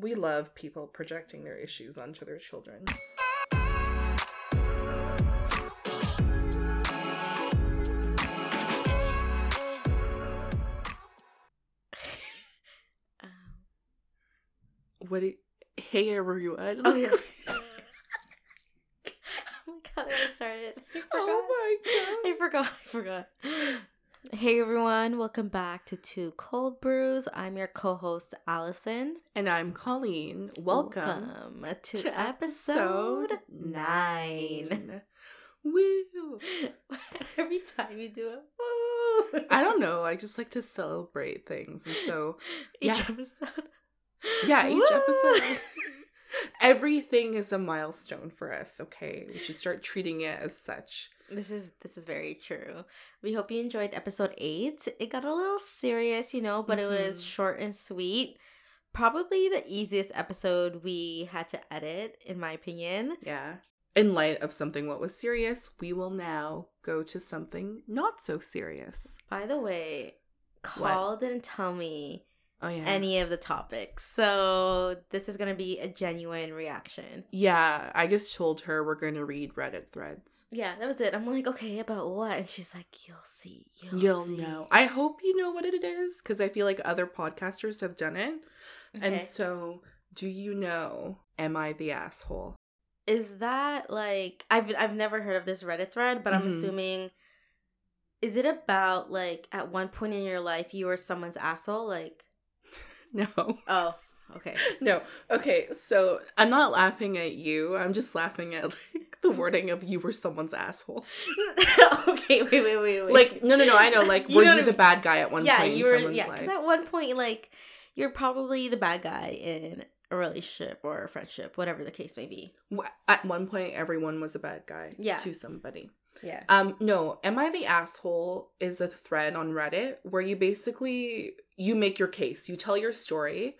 We love people projecting their issues onto their children. Um, What? Do you, hey everyone. oh yeah. oh my god, I started. I forgot. Oh my god. I forgot. I forgot. Hey everyone, welcome back to Two Cold Brews. I'm your co-host Allison. And I'm Colleen. Welcome, Welcome to, episode nine. Woo. Every time you do it, woo. I don't know. I just like to celebrate things. And so, each yeah. episode. yeah, each Woo. episode, everything is a milestone for us, okay? We should start treating it as such. This is this is very true. We hope you enjoyed episode eight. It got a little serious, you know, but it was Mhm. short and sweet. Probably the easiest episode we had to edit, in my opinion. Yeah. In light of something what was serious, we will now go to something not so serious. By the way, Carl didn't tell me Oh, yeah. any of the topics, so this is gonna be a genuine reaction. yeah, I just told her we're going to read Reddit threads. Yeah, that was it. I'm like, okay, about what? And she's like, you'll see. You'll, You'll see. know. I hope you know what it is because I feel like other podcasters have done it. And so, do you know, am I the asshole? is that like I've I've never heard of this Reddit thread, but I'm Mhm. assuming is it about like at one point in your life you were someone's asshole? Like No. oh, okay. No. Okay, so I'm not laughing at you. I'm just laughing at like the wording of you were someone's asshole. okay, wait, wait, wait, wait. Like no, no, no. I know. Like You were know you the bad guy at one yeah, point you were yeah, because at one point like you're probably the bad guy in a relationship or a friendship, whatever the case may be. At one point, everyone was a bad guy. Yeah. To somebody. Yeah. Um. No. Am I the asshole? Is a thread on Reddit where you basically you make your case. You tell your story.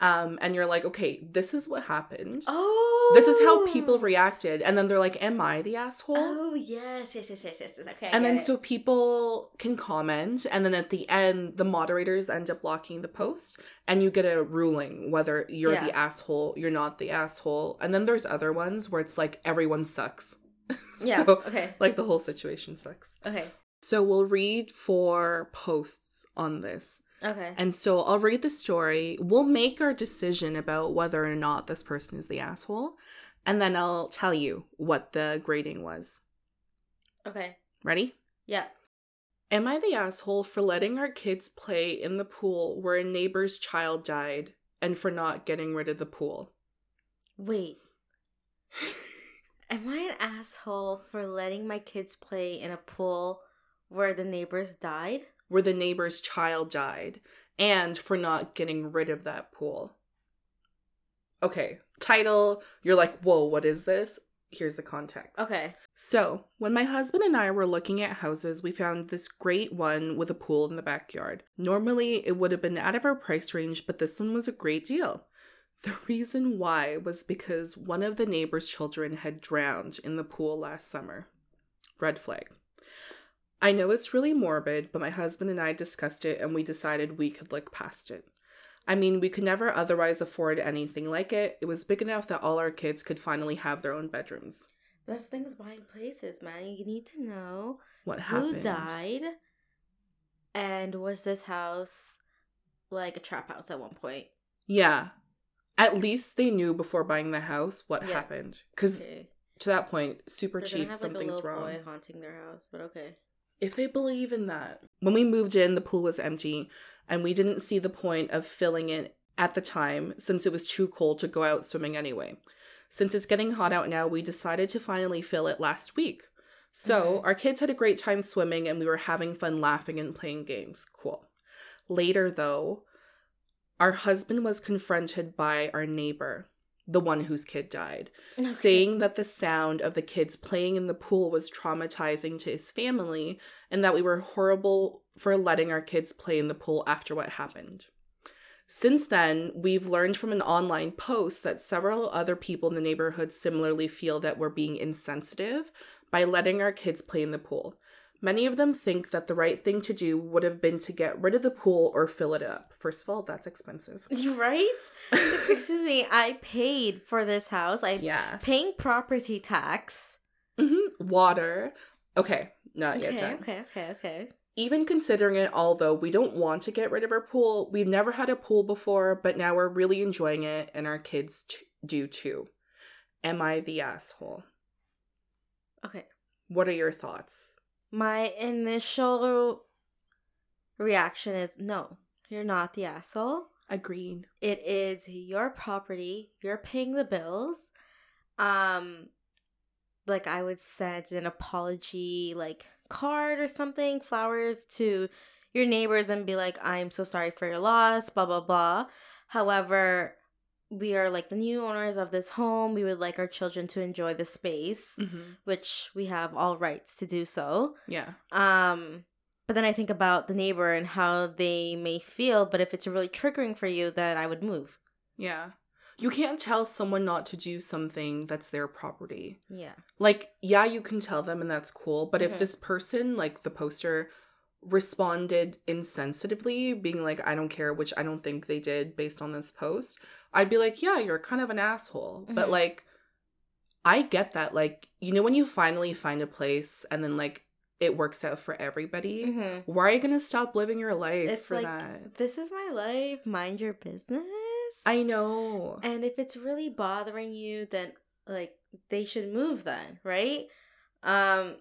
Um, and you're like, okay, this is what happened. Oh, This is how people reacted, and then they're like, "Am I the asshole?" Oh yes, yes, yes, yes, yes. yes. Okay. And then it. so people can comment and then at the end the moderators end up blocking the post and you get a ruling whether you're Yeah. the asshole you're not the asshole and then there's other ones where it's like everyone sucks yeah. so okay. like the whole situation sucks Okay. so we'll read four posts on this Okay. and so i'll read the story we'll make our decision about whether or not this person is the asshole and then i'll tell you what the grading was Okay. ready Yeah. Am I the asshole for letting our kids play in the pool where a neighbor's child died and for not getting rid of the pool? Wait. Am I an asshole for letting my kids play in a pool where the neighbors died? Where the neighbor's child died and for not getting rid of that pool. Okay, title, you're like, whoa, what is this? Here's the context. Okay. So, when my husband and I were looking at houses, we found this great one with a pool in the backyard. Normally, it would have been out of our price range, but this one was a great deal. The reason why was because one of the neighbor's children had drowned in the pool last summer. Red flag. I know it's really morbid, but my husband and I discussed it and we decided we could look past it. I mean, we could never otherwise afford anything like it. It was big enough that all our kids could finally have their own bedrooms. That's the thing with buying places, man. You need to know What happened. who died and was this house like a trap house at one point? Yeah. At least they knew before buying the house what Yeah. happened. Because Okay. to that point, super They're cheap, have like something's little wrong. boy haunting their house, but okay. If they believe in that. When we moved in, the pool was empty, and we didn't see the point of filling it at the time since it was too cold to go out swimming anyway. Since it's getting hot out now, we decided to finally fill it last week. So, Okay. our kids had a great time swimming and we were having fun laughing and playing games. Cool. Later, though, our husband was confronted by our neighbor, the one whose kid died, Okay. saying that the sound of the kids playing in the pool was traumatizing to his family and that we were horrible for letting our kids play in the pool after what happened. Since then, we've learned from an online post that several other people in the neighborhood similarly feel that we're being insensitive by letting our kids play in the pool. Many of them think that the right thing to do would have been to get rid of the pool or fill it up. First of all, that's expensive. Right? Excuse me. I paid for this house. I'm Yeah. paying property tax. hmm Water. Okay, not yet Okay, done. okay, okay, okay. Even considering it all, though, we don't want to get rid of our pool. We've never had a pool before, but now we're really enjoying it, and our kids t- do too. Am I the asshole? Okay. What are your thoughts? My initial reaction is no, you're not the asshole. Agreed. It is your property. You're paying the bills. Um like I would send an apology like card or something, flowers to your neighbors and be like, I'm so sorry for your loss, blah blah blah. However, we are like the new owners of this home. We would like our children to enjoy the space, Mm-hmm. which we have all rights to do so. Yeah. Um, but then I think about the neighbor and how they may feel. But if it's really triggering for you, then I would move. Yeah. You can't tell someone not to do something that's their property. Yeah. Like, yeah, you can tell them and that's cool, but if this person, like the poster, responded insensitively, being like, I don't care, which I don't think they did based on this post, I'd be like, yeah, you're kind of an asshole. But Mhm. like, I get that. Like, you know, when you finally find a place and then like it works out for everybody, Mm-hmm. why are you going to stop living your life It's for like that? this is my life. Mind your business. I know. And if it's really bothering you, then like they should move then, right? Um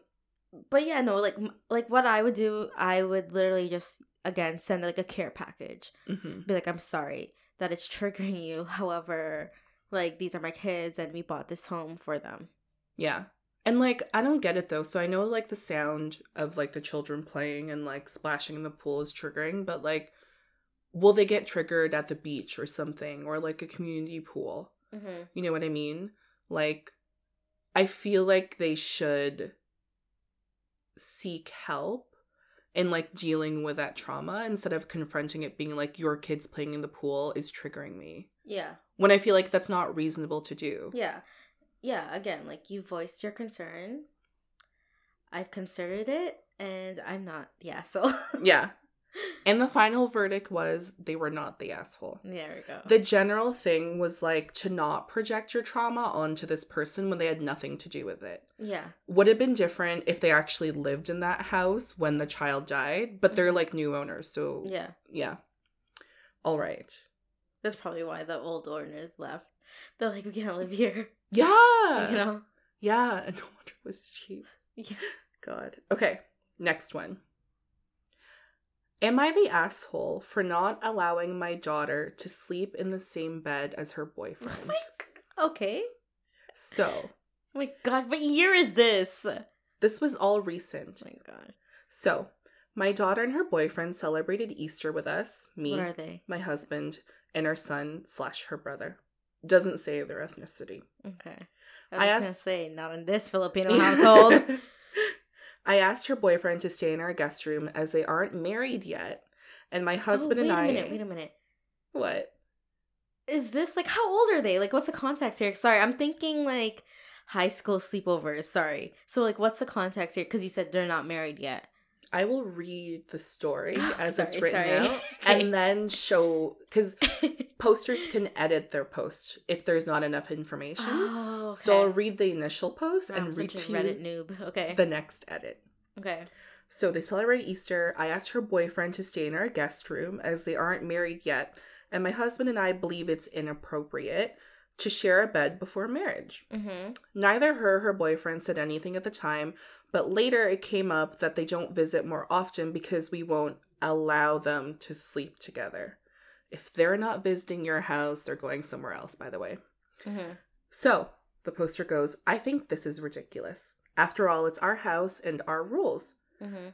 but yeah, no, like like what I would do, I would literally just again send like a care package. hmm Be like, "I'm sorry that it's triggering you. However, like these are my kids and we bought this home for them." Yeah. And like I don't get it though. So I know like the sound of like the children playing and like splashing in the pool is triggering, but like will they get triggered at the beach or something or like a community pool? Mhm. You know what I mean? Like I feel like they should seek help in like dealing with that trauma instead of confronting it being like your kids playing in the pool is triggering me. Yeah. When I feel like that's not reasonable to do. Yeah. Yeah, again, like you voiced your concern. I've considered it and I'm not the asshole. Yeah. And the final verdict was they were not the asshole. there we go. The general thing was like to not project your trauma onto this person when they had nothing to do with it. yeah. Would have been different if they actually lived in that house when the child died, but they're Mhm. like new owners, so Yeah. yeah. All right. That's probably why the old owners left. They're like, we can't live here. Yeah. you know? Yeah, and no wonder it was cheap. Yeah. God. Okay, next one. Am I the asshole for not allowing my daughter to sleep in the same bed as her boyfriend? Okay. So, Oh my god, what year is this? This was all recent. Oh my god. So, my daughter and her boyfriend celebrated Easter with us, me, What are they? my husband, and our son slash her brother. Doesn't say their ethnicity. Okay. I I was gonna say, not in this Filipino household. I asked her boyfriend to stay in our guest room as they aren't married yet, and my oh, husband oh, and I. wait a minute, wait a minute. What? Is this like how old are they? Like what's the context here? Sorry, I'm thinking like high school sleepovers. Sorry. So like what's the context here? Because you said they're not married yet. I will read the story as it's written sorry. out Okay. and then show because posters can edit their post if there's not enough information. oh, okay. So I'll read the initial post I'm and read such a to Reddit you noob. Okay. the next edit. okay. So they celebrate Easter. I asked her boyfriend to stay in our guest room as they aren't married yet, and my husband and I believe it's inappropriate to share a bed before marriage. Mm-hmm. Neither her or her boyfriend said anything at the time, but later it came up that they don't visit more often because we won't allow them to sleep together. If they're not visiting your house, they're going somewhere else, by the way. Mm-hmm. So the poster goes, I think this is ridiculous. After all, it's our house and our rules. Mm-hmm.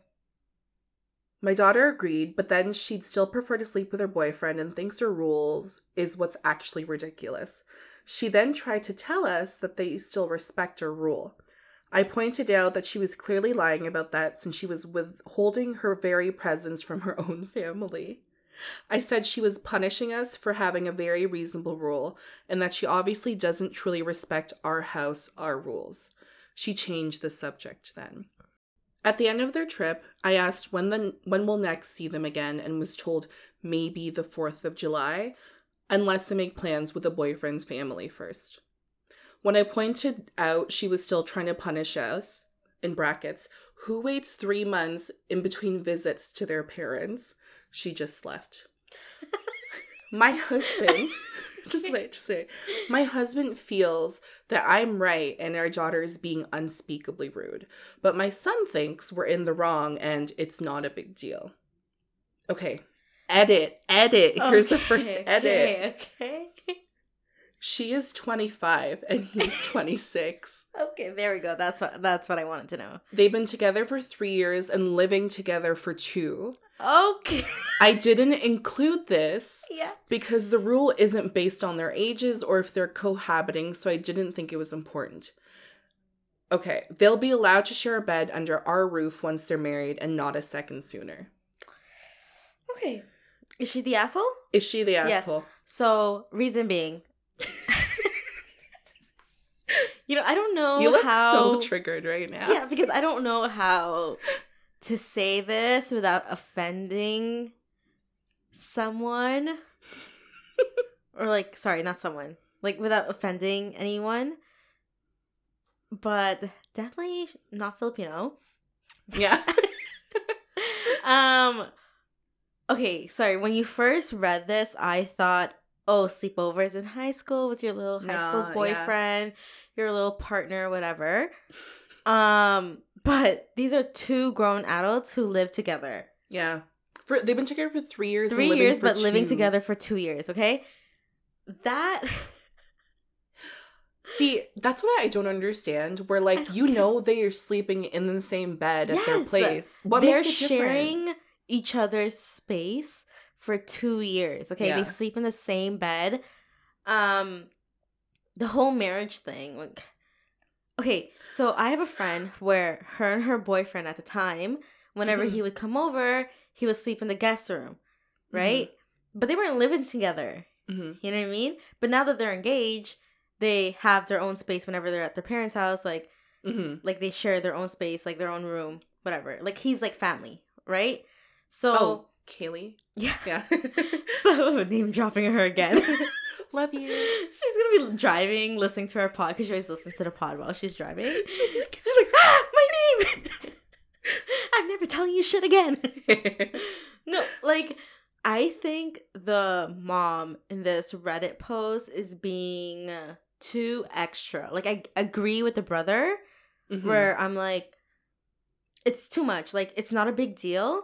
My daughter agreed, but then she'd still prefer to sleep with her boyfriend and thinks her rules is what's actually ridiculous. She then tried to tell us that they still respect her rule. I pointed out that she was clearly lying about that since she was withholding her very presence from her own family. I said she was punishing us for having a very reasonable rule and that she obviously doesn't truly respect our house, our rules. She changed the subject then. At the end of their trip, I asked when the when we'll next see them again and was told maybe the 4th of July unless they make plans with the boyfriend's family first. When I pointed out she was still trying to punish us, in brackets, who waits 3 months in between visits to their parents, she just left. My husband just wait, just wait. My husband feels that I'm right and our daughter is being unspeakably rude, but my son thinks we're in the wrong and it's not a big deal. Okay, edit, edit. Here's the first edit. Okay, okay. She is 25 and he's 26. Okay, there we go. That's what that's what I wanted to know. They've been together for three years and living together for two. Okay. I didn't include this yeah. because the rule isn't based on their ages or if they're cohabiting, so I didn't think it was important. Okay, they'll be allowed to share a bed under our roof once they're married and not a second sooner. Okay. Is she the asshole? Is she the asshole? Yes. asshole? So, reason being, you know, I don't know You look how. so triggered right now. yeah, because I don't know how to say this without offending someone, or like, sorry, not someone, like without offending anyone. But definitely not Filipino. Yeah. um okay sorry when you first read this i thought oh sleepovers in high school with your little high No, school yeah. Your little partner whatever um but these are two grown adults who live together yeah. For they've been together for three years. three years but living together for two years okay that See, that's what I don't understand. Where like you get- know they are sleeping in the same bed at their place. What they're makes it different? sharing each other's space for two years okay Yeah. they sleep in the same bed um the whole marriage thing like okay so i have a friend where her and her boyfriend at the time whenever Mhm. he would come over he would sleep in the guest room Mm-hmm. right but they weren't living together Mhm. you know what i mean but now that they're engaged they have their own space whenever they're at their parents house like Mhm. like they share their own space, like their own room, whatever. Like he's like family, right? So Oh, Kaylee. yeah. Yeah. So name dropping her again. Love you. she's gonna be driving, listening to our pod because she always listens to the pod while she's driving. She's like, ah, my name. I'm never telling you shit again. no, like I think the mom in this Reddit post is being too extra. Like I agree with the brother Mhm. where I'm like, it's too much. Like it's not a big deal.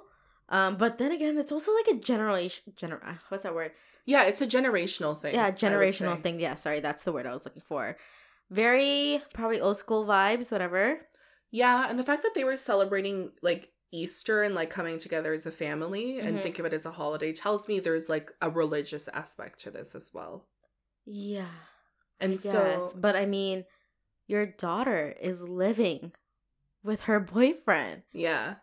Um, but then again, it's also like a generation. Gener- what's that word? Yeah, it's a generational thing. Yeah, generational thing. Yeah, sorry, that's the word I was looking for. Very probably old school vibes, whatever. Yeah, and the fact that they were celebrating like Easter and like coming together as a family and Mhm. think of it as a holiday tells me there's like a religious aspect to this as well. Yeah. And Yes, so but I mean, your daughter is living with her boyfriend. yeah.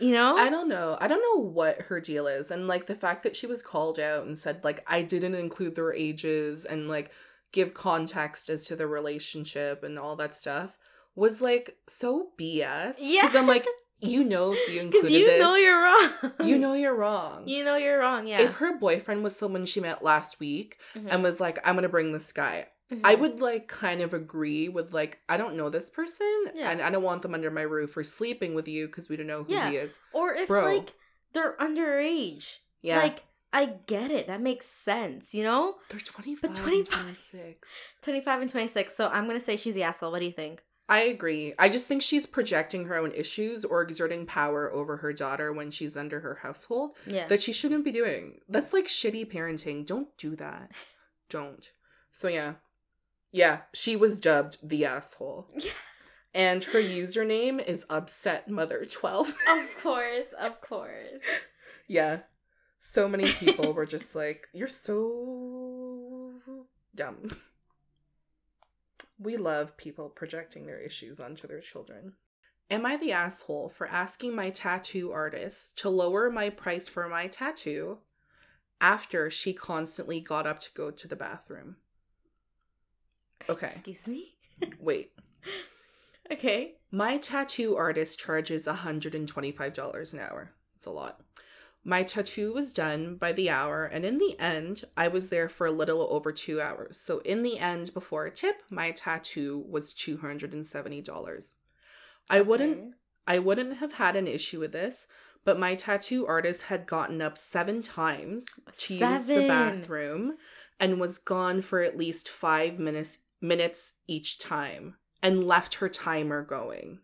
You know? I don't know. I don't know what her deal is. And like the fact that she was called out and said like I didn't include their ages and like give context as to the relationship and all that stuff was like so BS. Yeah. Because I'm like, you know if you included you this, know you're wrong. you know you're wrong. You know you're wrong. Yeah. If her boyfriend was someone she met last week Mhm. and was like, I'm gonna bring this guy, I Mhm. would like kind of agree with like, I don't know this person Yeah. and I don't want them under my roof or sleeping with you because we don't know who Yeah. he is. Or if Bro. like they're underage. Yeah. Like I get it. That makes sense, you know? they're 25, But 25. 25. 26. 25 and 26. So I'm going to say she's the asshole. What do you think? I agree. I just think she's projecting her own issues or exerting power over her daughter when she's under her household Yeah. that she shouldn't be doing. That's like shitty parenting. Don't do that. Don't. So yeah. Yeah, she was dubbed the asshole. Yeah. And her username is upset mother 12. of course. Of course. yeah. So many people were just like, you're so dumb. We love people projecting their issues onto their children. Am I the asshole for asking my tattoo artist to lower my price for my tattoo after she constantly got up to go to the bathroom? Okay. Excuse me? Wait. Okay. My tattoo artist charges $125 an hour. It's a lot. My tattoo was done by the hour, and in the end, I was there for a little over two hours. So, in the end, before a tip, my tattoo was $270. I wouldn't Okay. I wouldn't have had an issue with this, but my tattoo artist had gotten up seven times to use the bathroom and was gone for at least five minutes minutes each time and left her timer going.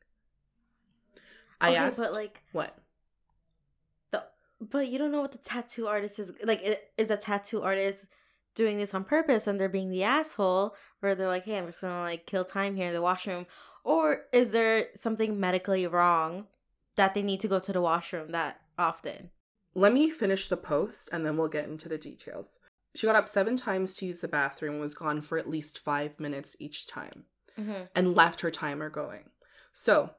I okay, asked but like, what? the but you don't know what the tattoo artist is like. Is a tattoo artist doing this on purpose and they're being the asshole, or they're like, hey, I'm just gonna like kill time here in the washroom, or is there something medically wrong that they need to go to the washroom that often? Let me finish the post and then we'll get into the details. She got up seven times to use the bathroom and was gone for at least five minutes each time. Mm-hmm. and left her timer going. So,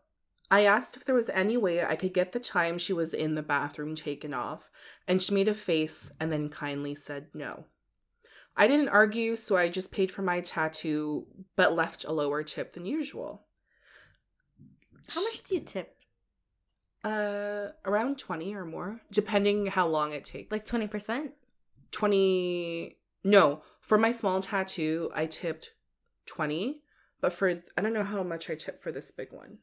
I asked if there was any way I could get the time she was in the bathroom taken off, and she made a face and then kindly said no. I didn't argue, so I just paid for my tattoo, but left a lower tip than usual. How much do you tip? Uh, around 20 or more, depending how long it takes. Like twenty percent? 20 No, for my small tattoo, I tipped 20, but for I don't know how much I tipped for this big one.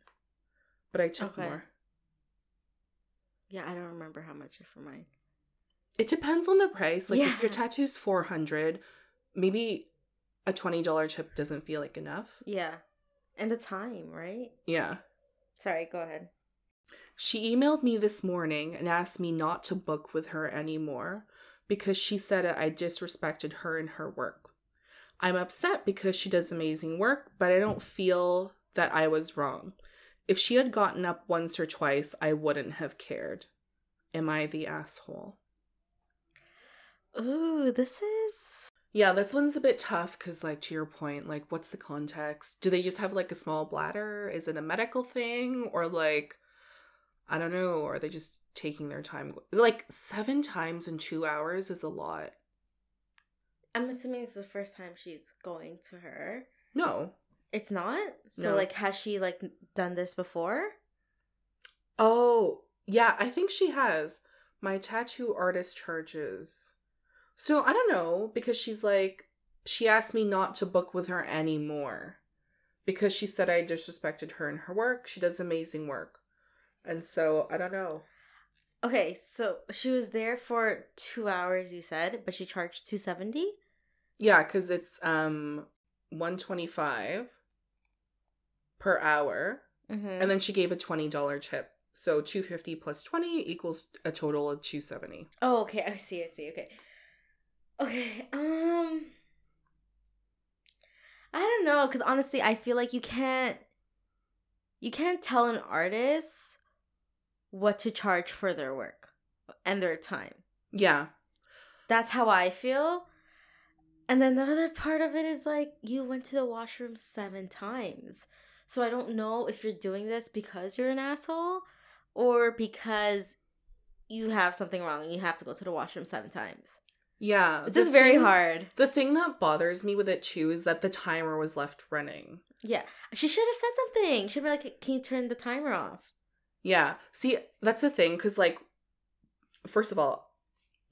But I tipped Okay. more. Yeah, I don't remember how much for mine. It depends on the price. Like if your Yeah. tattoo's 400, maybe a $20 tip doesn't feel like enough. Yeah, and the time, right? Yeah. Sorry, go ahead. She emailed me this morning and asked me not to book with her anymore because she said I disrespected her and her work. I'm upset because she does amazing work, but I don't feel that I was wrong. If she had gotten up once or twice, I wouldn't have cared. Am I the asshole? Ooh, this is Yeah, this one's a bit tough because, like, to your point, like, what's the context? Do they just have like a small bladder? Is it a medical thing? Or, like, I don't know, or are they just taking their time? Like, seven times in two hours is a lot. I'm assuming it's the first time she's going to her. No. It's not? So No. like has she like done this before? Oh, yeah, I think she has. My tattoo artist charges. So I don't know because she's like, she asked me not to book with her anymore because she said I disrespected her and her work. She does amazing work. And so I don't know. Okay, so she was there for 2 hours you said, but she charged 270? Yeah, because it's um 125 per hour. Mhm. And then she gave a $20 tip. So 250 plus 20 equals a total of 270. Oh, okay. I see. I see. Okay. Okay. Um I don't know cuz honestly, I feel like you can't you can't tell an artist what to charge for their work and their time. Yeah. That's how I feel. And then the other part of it is like you went to the washroom 7 times. So I don't know if you're doing this because you're an asshole or because you have something wrong and you have to go to the washroom 7 times. Yeah. This is very thing- hard. The thing that bothers me with it too is that the timer was left running. Yeah. She should have said something. She'd be like, Can you turn the timer off? Yeah. See, that's the thing because, like, first of all,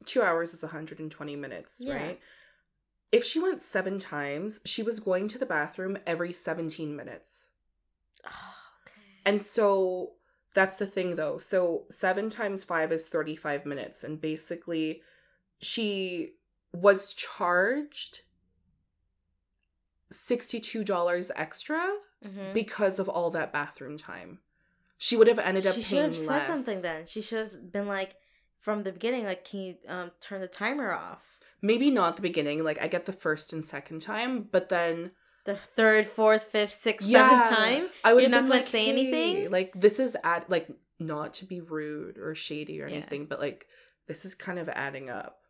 two hours is 120 minutes, Yeah. right? If she went seven times, she was going to the bathroom every 17 minutes. Oh, okay. And so that's the thing though. So seven times five is 35 minutes. And basically, she was charged $62 extra Mhm. because of all that bathroom time. She would have ended up She should have said something then. She should have been like, from the beginning, like, Can you um, turn the timer off? Maybe not the beginning. Like I get the first and second time, but then The third, fourth, fifth, sixth, yeah, seventh time? I would You're not gonna like, say "Hey," anything? Like this is at like not to be rude or shady or Yeah. anything, but like this is kind of adding up.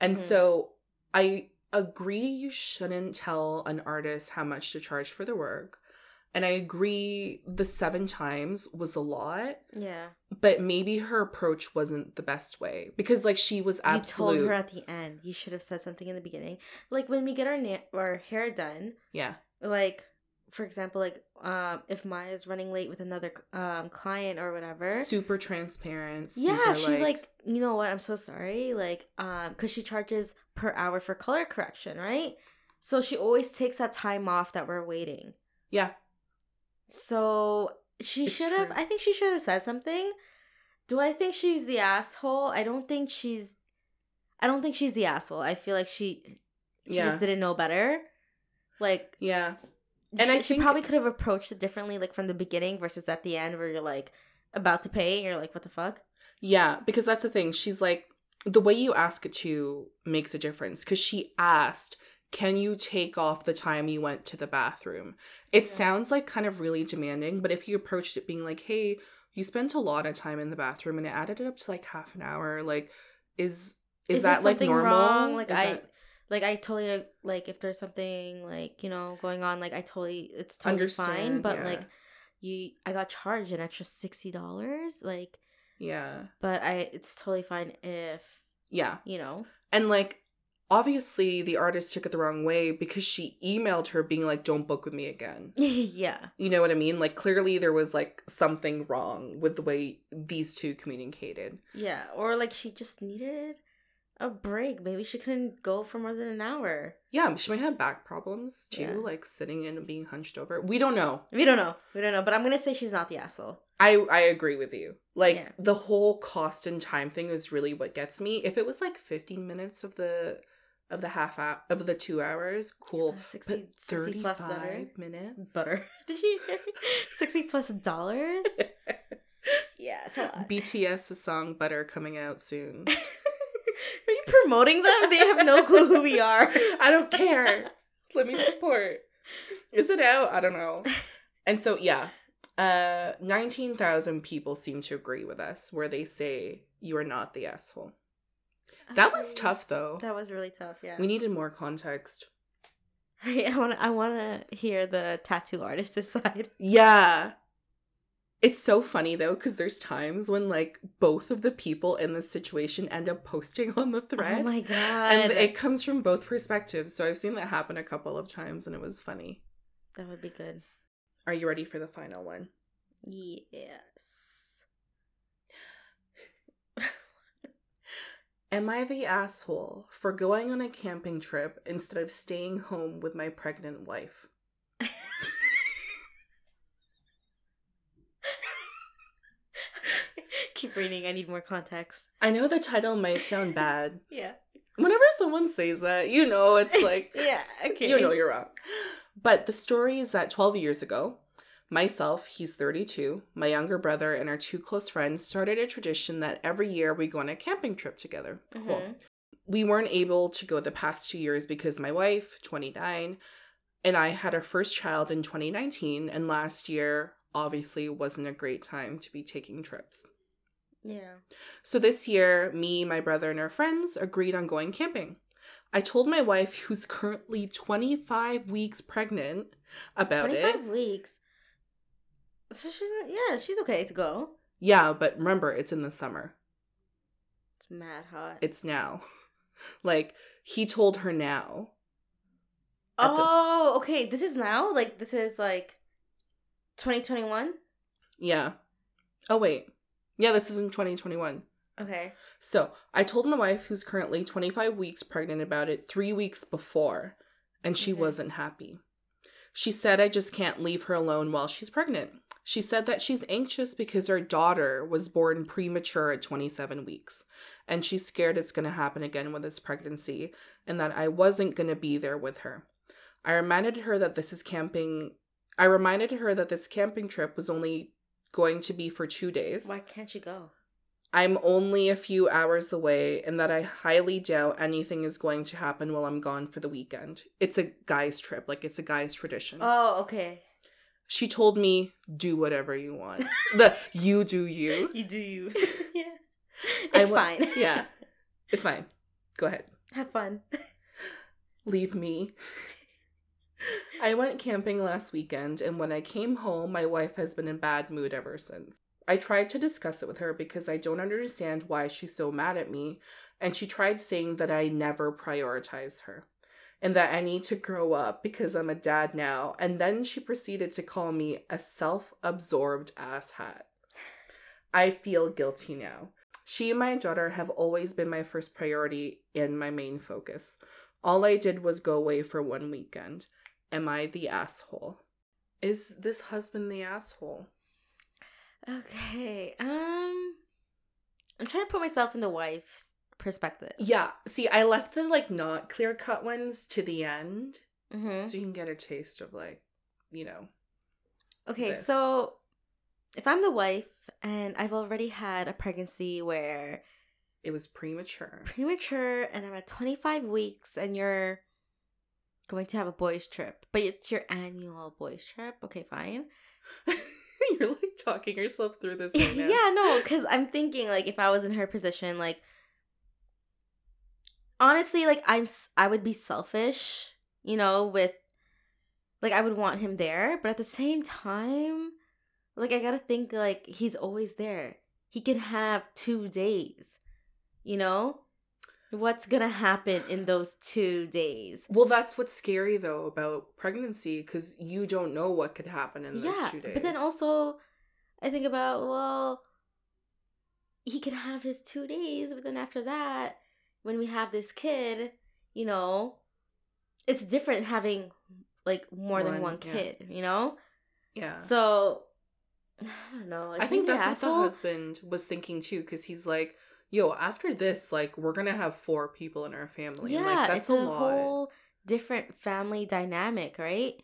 And Mhm. so I agree you shouldn't tell an artist how much to charge for their work. And I agree the seven times was a lot, Yeah. but maybe her approach wasn't the best way because like she was absolute. You told her at the end. You should have said something in the beginning. Like when we get our na- our hair done, yeah. like for example, like um, if Maya's running late with another um client or whatever, Super transparent. yeah, super, she's like, you know what? I'm so sorry, like, um, because she charges per hour for color correction, right? So she always takes that time off that we're waiting. yeah, So she should have. I think she should have said something. Do I think she's the asshole? I don't think she's. I don't think she's the asshole. I feel like she. She Yeah. just didn't know better. Like, yeah. and And I she, she probably could have approached it differently, like from the beginning versus at the end, where you're like about to pay, and you're like, "What the fuck?" Yeah, because that's the thing. She's like, the way you ask it to makes a difference. Because she asked, Can you take off the time you went to the bathroom? It Yeah. sounds like kind of really demanding, but if you approached it being like, Hey, you spent a lot of time in the bathroom and it added it up to like half an hour, like, is. Is, there that like normal? wrong? Like Is I, that- like I totally uh, like if there's something like you know going on, like I totally it's totally fine. But yeah. like you, I got charged an extra sixty dollars. Like, yeah, but I it's totally fine if yeah, you know. and like obviously the artist took it the wrong way because she emailed her being like, "Don't book with me again." yeah. You know what I mean? Like clearly there was like something wrong with the way these two communicated. Yeah, or like she just needed a break. Maybe she couldn't go for more than an hour. Yeah, she might have back problems too, Yeah. like sitting in and being hunched over. We don't know. We don't know. We don't know. But I'm gonna say she's not the asshole. I I agree with you. Like Yeah. the whole cost and time thing is really what gets me. If it was like 15 minutes of the of the half hour of the 2 hours, cool. Uh, 60, But 60 plus butter. 35 minutes Butter. Did you hear? 60 plus dollars? yeah, it's a lot. BTS song Butter coming out soon. Are you promoting them? They have no clue who we are. I don't care. Let me support. Is it out? I don't know. And so yeah, uh 19,000 people seem to agree with us where they say you are not the asshole. That was tough though. That was really tough, yeah. We needed more context. I want I want to hear the tattoo artist's side. Yeah. It's so funny though cuz there's times when like both of the people in this situation end up posting on the oh thread. Oh my god. and it comes from both perspectives. So I've seen that happen a couple of times and it was funny. that would be good. Are you ready for the final one? Yes. Am I the asshole for going on a camping trip instead of staying home with my pregnant wife? Keep reading. I need more context. I know the title might sound bad. Yeah. Whenever someone says that, you know it's like, yeah. Okay. you know you're wrong. But the story is that 12 years ago, myself, he's 32, my younger brother, and our two close friends started a tradition that every year we go on a camping trip together. Cool. Mhm. We weren't able to go the past two years because my wife, 29, and I had our first child in 2019, and last year obviously wasn't a great time to be taking trips. Yeah. So this year, me, my brother, and our friends agreed on going camping. I told my wife, who's currently 25 weeks pregnant, about it. 25 weeks. So she's yeah, she's okay to go. Yeah, but remember, it's in the summer. It's mad hot. It's now. like, he told her now. at the- oh, okay. This is now? Like this is like 2021? Yeah. Oh, wait. Yeah, this is in 2021. Okay. So I told my wife, who's currently 25 weeks pregnant, about it three weeks before, and she Okay. wasn't happy. She said I just can't leave her alone while she's pregnant. She said that she's anxious because her daughter was born premature at 27 weeks, and she's scared it's going to happen again with this pregnancy, and that I wasn't going to be there with her. I reminded her that this is camping. I reminded her that this camping trip was only going to be for two days. Why can't you go? I'm only a few hours away and that I highly doubt anything is going to happen while I'm gone for the weekend. It's a guy's trip, like it's a guy's tradition. Oh, okay. She told me, do whatever you want. the you do you. You do you. yeah. It's wa- fine. yeah. It's fine. Go ahead. Have fun. Leave me. I went camping last weekend, and when I came home, my wife has been in bad mood ever since. I tried to discuss it with her because I don't understand why she's so mad at me, and she tried saying that I never prioritize her. And that I need to grow up because I'm a dad now. And then she proceeded to call me a self absorbed asshat. I feel guilty now. She and my daughter have always been my first priority and my main focus. All I did was go away for one weekend. Am I the asshole? Is this husband the asshole? Okay. Um I'm trying to put myself in the wife's perspective. Yeah. See, I left the like not clear cut ones to the end Mm-hmm. so you can get a taste of like, you know. Okay, this. so if I'm the wife and I've already had a pregnancy where It was premature. premature and I'm at 25 weeks and you're going to have a boys trip, but it's your annual boys trip. Okay, fine. You're like talking yourself through this right yeah, no, cuz I'm thinking like if I was in her position like honestly like I'm i would be selfish, you know, with like I would want him there, but at the same time like I got to think like he's always there. He can have 2 days. You know? What's to happen in those 2 days? Well, that's what's scary though about pregnancy because you don't know what could happen in those yeah, two days. but then also I think about well he can have his 2 days, but then after that when we have this kid, you know, it's different having like more than One, one yeah. kid, you know? yeah. So I don't know. I think the that's what the husband was thinking too, because he's like, "Yo, after this, like, we're gonna have four people in our family. and, Yeah, like, that's it's a, a lot." whole different family dynamic, right?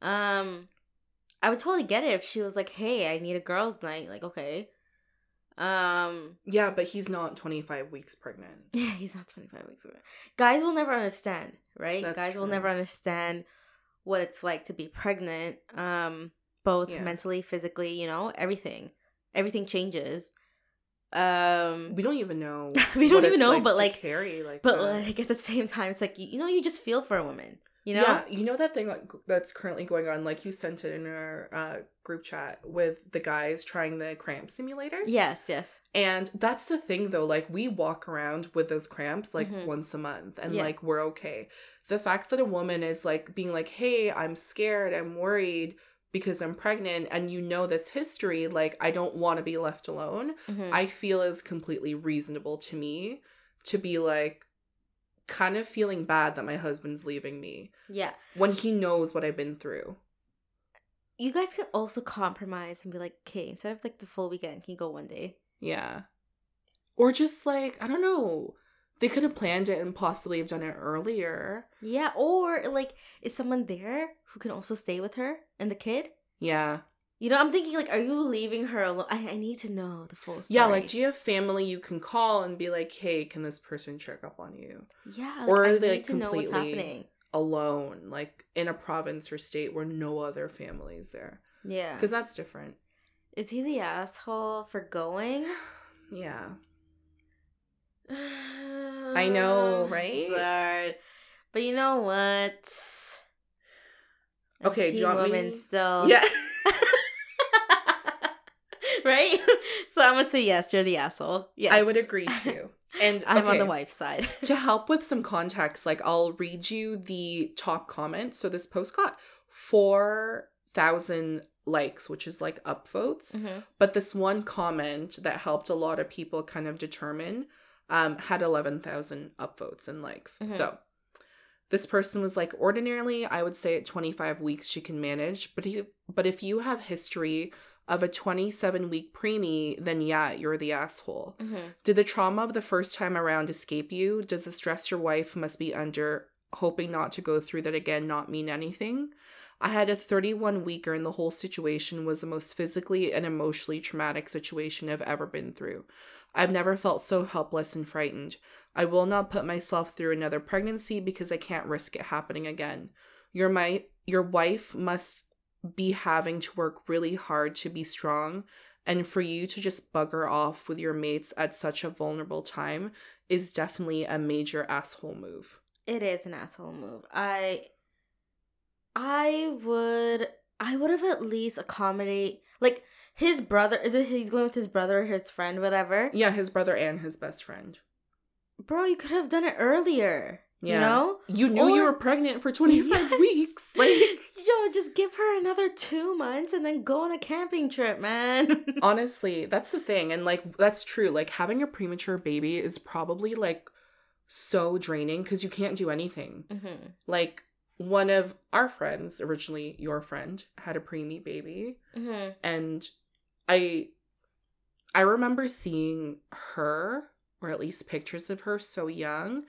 Um, I would totally get it if she was like, "Hey, I need a girls' night." Like, okay. Um, Yeah, but he's not twenty five weeks pregnant. yeah, he's not twenty five weeks old. Guys will never understand, right? That's Guys will never understand what it's like to be pregnant. Um, both Yeah. mentally, physically, you know, everything. Everything changes. Um, We don't even know. We don't even know, but, to like- carry like. but that. like at the same time, it's like you, you know, you just feel for a woman. You know, Yeah, you know that thing that's currently going on. Like you sent it in our uh, group chat with the guys trying the cramp simulator. Yes, yes. And that's the thing though, like we walk around with those cramps like Mhm. once a month and Yeah. like we're okay. The fact that a woman is like being like, "Hey, I'm scared, I'm worried because I'm pregnant," and you know this history, like I don't want to be left alone. Mhm. I feel is completely reasonable to me to be like kind of feeling bad that my husband's leaving me yeah. when he knows what I've been through. You guys can also compromise and be like, okay, instead of like the full weekend, can you go one day? Yeah. Or just like, I don't know. They could have planned it and possibly have done it earlier. Yeah, or like, is someone there who can also stay with her and the kid? Yeah. You know, I'm thinking like, are you leaving her alone? I, I need to know the full story. Yeah, like do you have family you can call and be like, "Hey, can this person check up on you?" yeah, like, or I are they, need like, to know what's completely-. Alone, like in a province or state where no other family is there. Yeah, Cuz that's different. is he the asshole for going? Yeah. I know, right? But you know what? I'm Okay, do you want me- woman still. Yeah. Right? So I'm gonna say yes. You're the asshole. Yes, I would agree too. And I'm on the wife's side. to help with some context, like I'll read you the top comment. So this post got 4,000 likes, which is like upvotes. Mhm. But this one comment that helped a lot of people kind of determine um, had 11,000 upvotes and likes. Mhm. So this person was like, ordinarily, I would say at 25 weeks she can manage, but if but if you have history of a 27 week preemie, then yeah, you're the asshole. Mhm. Did the trauma of the first time around escape you? Does the stress your wife must be under, hoping not to go through that again, not mean anything? I had a 31 weeker, and the whole situation was the most physically and emotionally traumatic situation I've ever been through. I've never felt so helpless and frightened. I will not put myself through another pregnancy because I can't risk it happening again. Your my your wife must be having to work really hard to be strong and for you to just bugger off with your mates at such a vulnerable time is definitely a major asshole move. It is an asshole move. I I would I would have at least accommodate like his brother is it he's going with his brother or his friend, whatever. Yeah, his brother and his best friend. Bro, you could have done it earlier. yeah. You know? You knew you were pregnant for 25 Yes. weeks. Like Yo, just give her another two months and then go on a camping trip, man. honestly, that's the thing and like that's true. Like having a premature baby is probably like so draining cuz you can't do anything. mm-hmm. Like one of our friends, originally your friend, had a preemie baby Mm-hmm. and I I remember seeing her or at least pictures of her so young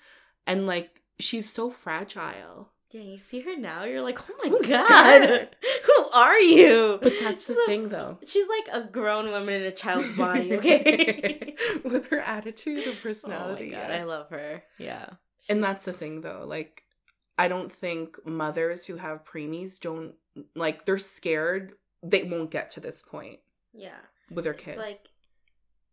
and like she's so fragile. Yeah, you see her now, you're like, oh my Oh god, God. who are you? But that's the a- thing though. She's like a grown woman in a child's body, okay? With her attitude and oh my personality. god, I love her. Yeah. And that's the thing though. Like I don't think mothers who have preemies don't like they're scared they won't get to this point Yeah. with their kids. Like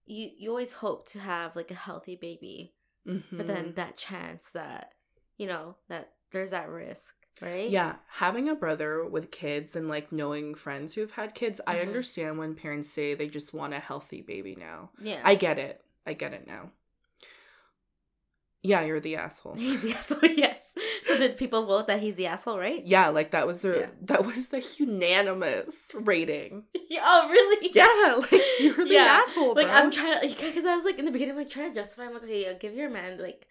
you you always hope to have like a healthy baby, but then Mhm. that chance that you know that there's that risk, right? Yeah, having a brother with kids and like knowing friends who've had kids, I Mhm. understand when parents say they just want a healthy baby now. Yeah. I get it. I get it now. Yeah, you're the asshole. He's the asshole. Yes. So did people vote that he's the asshole, right? Yeah, like that was the Yeah. that was the unanimous rating. Yeah, oh, really? Yeah, like you're the Yeah, asshole. Like. I'm trying to, because I was like in the beginning, like trying to justify. I'm like, okay, yeah, give your man like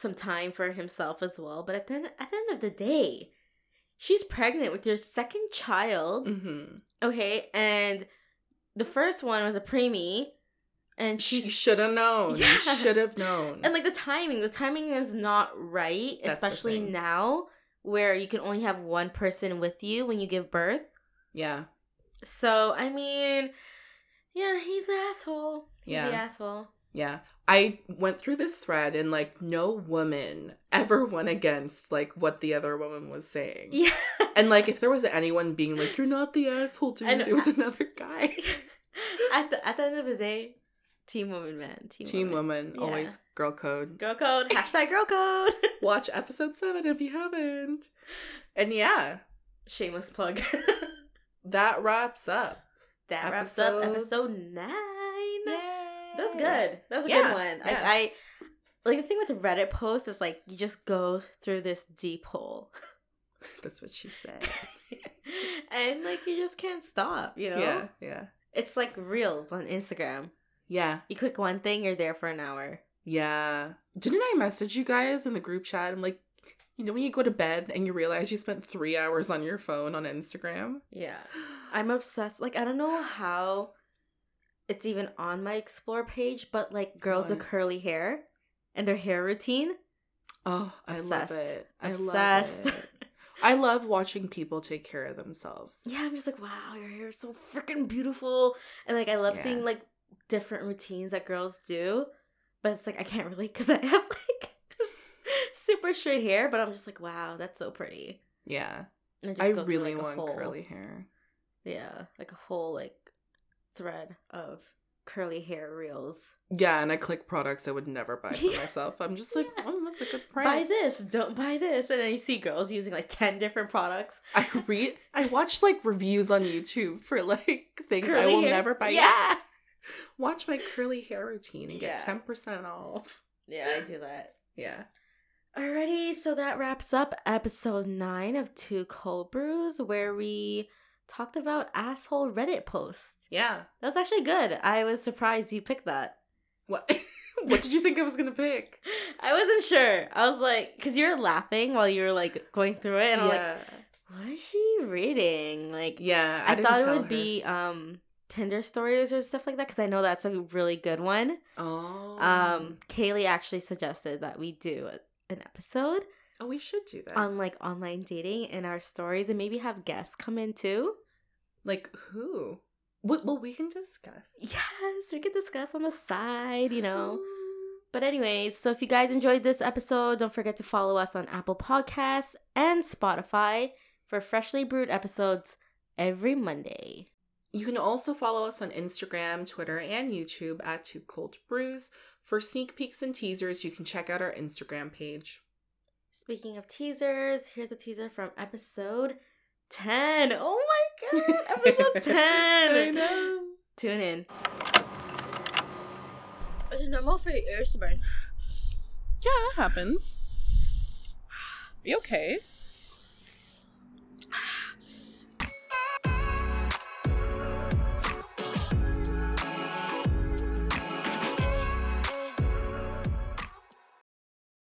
some time for himself as well. But at the end, at the end of the day, she's pregnant with your second child. Mm-hmm. Okay, and the first one was a preemie, and She should have known. Yeah. Should have known. and like the timing, the timing is not right, That's especially now where you can only have one person with you when you give birth. yeah, So I mean, yeah, he's the asshole. He's Yeah. the asshole. Yeah. I went through this thread and like no woman ever went against like what the other woman was saying. Yeah. And like if there was anyone being like, You're not the asshole, dude, know. it was another guy. at the at the end of the day, team woman, man. Team, Teen woman. woman, Yeah. always girl code. Girl code. Hashtag girl code. Watch episode seven if you haven't. And yeah, Shameless plug. that wraps up. that wraps up Episode- episode nine. That's good. That was a Yeah, good one. Like yeah. I like the thing with Reddit posts is like you just go through this deep hole. That's what she said. and like you just can't stop, you know? Yeah, yeah. It's like reels on Instagram. Yeah, You click one thing, you're there for an hour. yeah. Didn't I message you guys in the group chat? I'm like, you know when you go to bed and you realize you spent three hours on your phone on Instagram? Yeah. I'm obsessed. Like I don't know how it's even on my explore page, but like girls with curly hair and their hair routine. Oh, I Obsessed. love it. I Obsessed. love it. I love watching people take care of themselves. yeah, I'm just like, wow, your hair is so freaking beautiful. And like I love Yeah. seeing like different routines that girls do. But it's like I can't relate because I have like super straight hair, but I'm just like, wow, that's so pretty. Yeah. And just I go through, really like, want whole- curly hair. Yeah, like a whole like thread of curly hair reels. Yeah, and I click products I would never buy for myself. I'm just like, oh, that's a good price. Buy this, don't buy this, and then you see girls using like ten different products. I read, I watch like reviews on YouTube for like things I will hair? never buy. Yeah. Yeah. Watch my curly hair routine and get Yeah. 10% off. Yeah, I do that. Yeah. Alrighty, so that wraps up episode nine of Two Cold Brews, where we talked about asshole Reddit posts. Yeah. That's actually good. I was surprised you picked that. What what did you think I was going to pick? I wasn't sure. I was like, because you were laughing while you were like going through it, and I'm like, what is she reading? Like, yeah, I, didn't thought it would her. be um Tinder stories or stuff like that because I know that's a really good one. Oh. Um, Kaylee actually suggested that we do an episode oh, we should do that. on like online dating in our stories and maybe have guests come in too. like who? Well, well, we can discuss. Yes, we can discuss on the side, you know. But anyways, so if you guys enjoyed this episode, don't forget to follow us on Apple Podcasts and Spotify for freshly brewed episodes every Monday. You can also follow us on Instagram, Twitter, and YouTube at Two Cold Brews. For sneak peeks and teasers, you can check out our Instagram page. Speaking of teasers, here's a teaser from episode 10. Oh my god, episode 10. I know. Tune in. Is it normal for your ears to burn? Yeah, that happens. Are you okay?